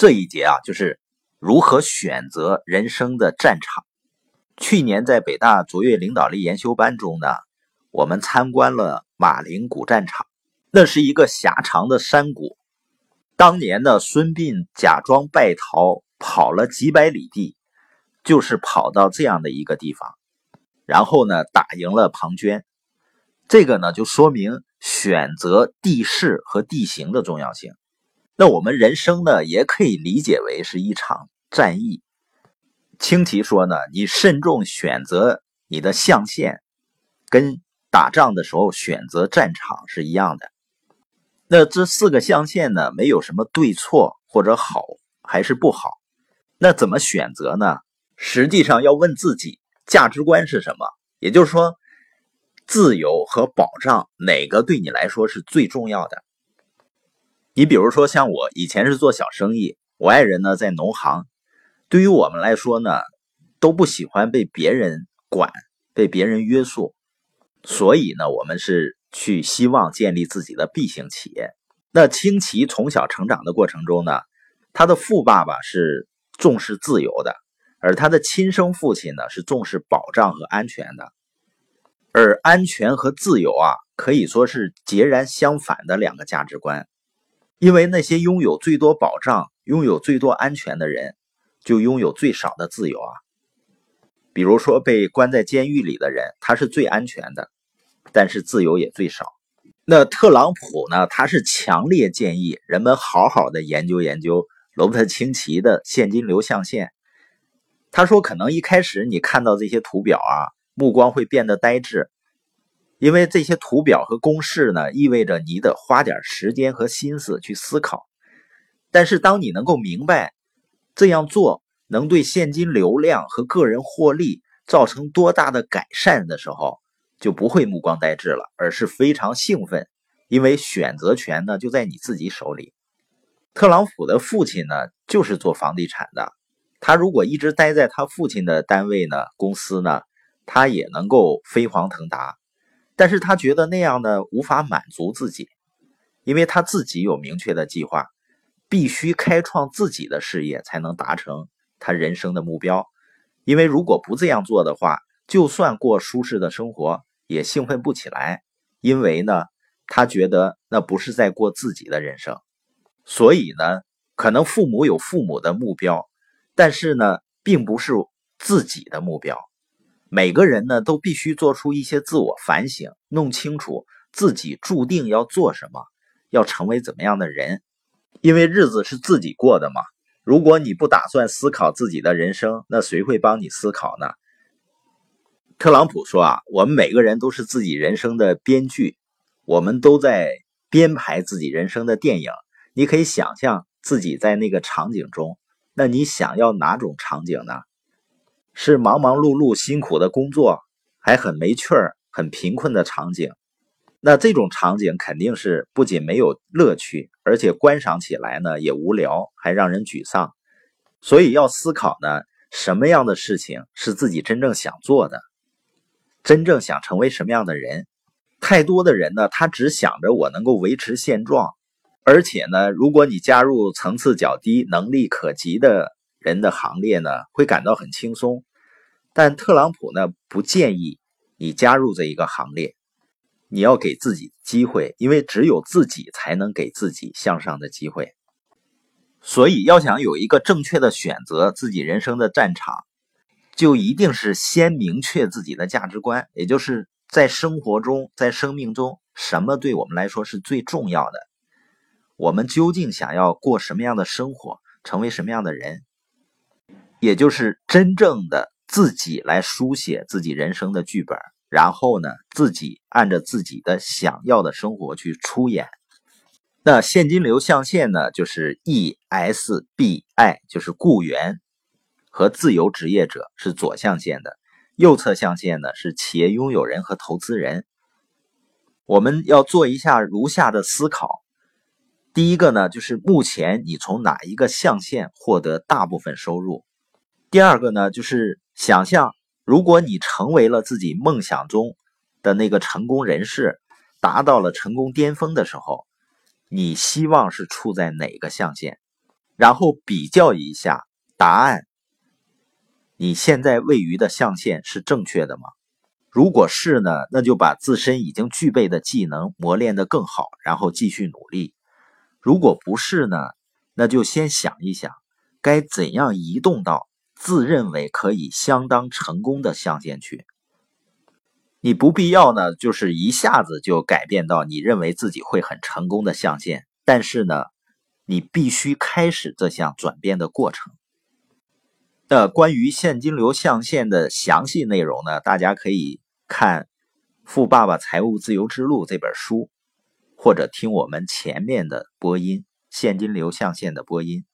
这一节啊，就是如何选择人生的战场。去年在北大卓越领导力研修班中呢，我们参观了马陵古战场，那是一个狭长的山谷。当年呢，孙膑假装败逃，跑了几百里地，就是跑到这样的一个地方，然后呢，打赢了庞涓。这个呢，就说明选择地势和地形的重要性。那我们人生呢，也可以理解为是一场战役。清奇说呢，你慎重选择你的象限，跟打仗的时候选择战场是一样的。那这四个象限呢，没有什么对错或者好还是不好。那怎么选择呢？实际上要问自己价值观是什么，也就是说，自由和保障哪个对你来说是最重要的。你比如说，像我以前是做小生意，我爱人呢在农行。对于我们来说呢，都不喜欢被别人管、被别人约束，所以呢，我们是去希望建立自己的 B 型企业。那清奇从小成长的过程中呢，他的富爸爸是重视自由的，而他的亲生父亲呢是重视保障和安全的。而安全和自由啊，可以说是截然相反的两个价值观。因为那些拥有最多保障、拥有最多安全的人，就拥有最少的自由啊。比如说被关在监狱里的人，他是最安全的，但是自由也最少。那特朗普呢？他是强烈建议人们好好的研究研究罗伯特清崎的现金流象限。他说，可能一开始你看到这些图表啊，目光会变得呆滞。因为这些图表和公式呢，意味着你得花点时间和心思去思考。但是，当你能够明白这样做能对现金流量和个人获利造成多大的改善的时候，就不会目光呆滞了，而是非常兴奋，因为选择权呢就在你自己手里。特朗普的父亲呢就是做房地产的，他如果一直待在他父亲的单位呢、公司呢，他也能够飞黄腾达。但是他觉得那样呢无法满足自己，因为他自己有明确的计划，必须开创自己的事业才能达成他人生的目标。因为如果不这样做的话，就算过舒适的生活也兴奋不起来，因为呢他觉得那不是在过自己的人生。所以呢，可能父母有父母的目标，但是呢并不是自己的目标。每个人呢都必须做出一些自我反省，弄清楚自己注定要做什么，要成为怎么样的人。因为日子是自己过的嘛。如果你不打算思考自己的人生，那谁会帮你思考呢？特朗普说啊，我们每个人都是自己人生的编剧，我们都在编排自己人生的电影。你可以想象自己在那个场景中，那你想要哪种场景呢？是忙忙碌碌、辛苦的工作，还很没趣儿、很贫困的场景。那这种场景肯定是不仅没有乐趣，而且观赏起来呢也无聊，还让人沮丧。所以要思考呢，什么样的事情是自己真正想做的，真正想成为什么样的人。太多的人呢，他只想着我能够维持现状，而且呢，如果你加入层次较低、能力可及的人的行列呢，会感到很轻松。但特朗普呢不建议你加入这一个行列，你要给自己机会，因为只有自己才能给自己向上的机会。所以要想有一个正确的选择自己人生的战场，就一定是先明确自己的价值观，也就是在生活中、在生命中，什么对我们来说是最重要的？我们究竟想要过什么样的生活，成为什么样的人？也就是真正的。自己来书写自己人生的剧本，然后呢，自己按着自己的想要的生活去出演。那现金流象限呢，就是 ESBI，就是雇员和自由职业者是左象限的，右侧象限呢是企业拥有人和投资人。我们要做一下如下的思考：第一个呢，就是目前你从哪一个象限获得大部分收入？第二个呢，就是。想象，如果你成为了自己梦想中的那个成功人士，达到了成功巅峰的时候，你希望是处在哪个象限？然后比较一下答案。你现在位于的象限是正确的吗？如果是呢，那就把自身已经具备的技能磨练得更好，然后继续努力。如果不是呢，那就先想一想，该怎样移动到自认为可以相当成功的象限去。你不必要呢，就是一下子就改变到你认为自己会很成功的象限，但是呢，你必须开始这项转变的过程。那关于现金流象限的详细内容呢？大家可以看《富爸爸财务自由之路》这本书，或者听我们前面的播音《现金流象限》的播音。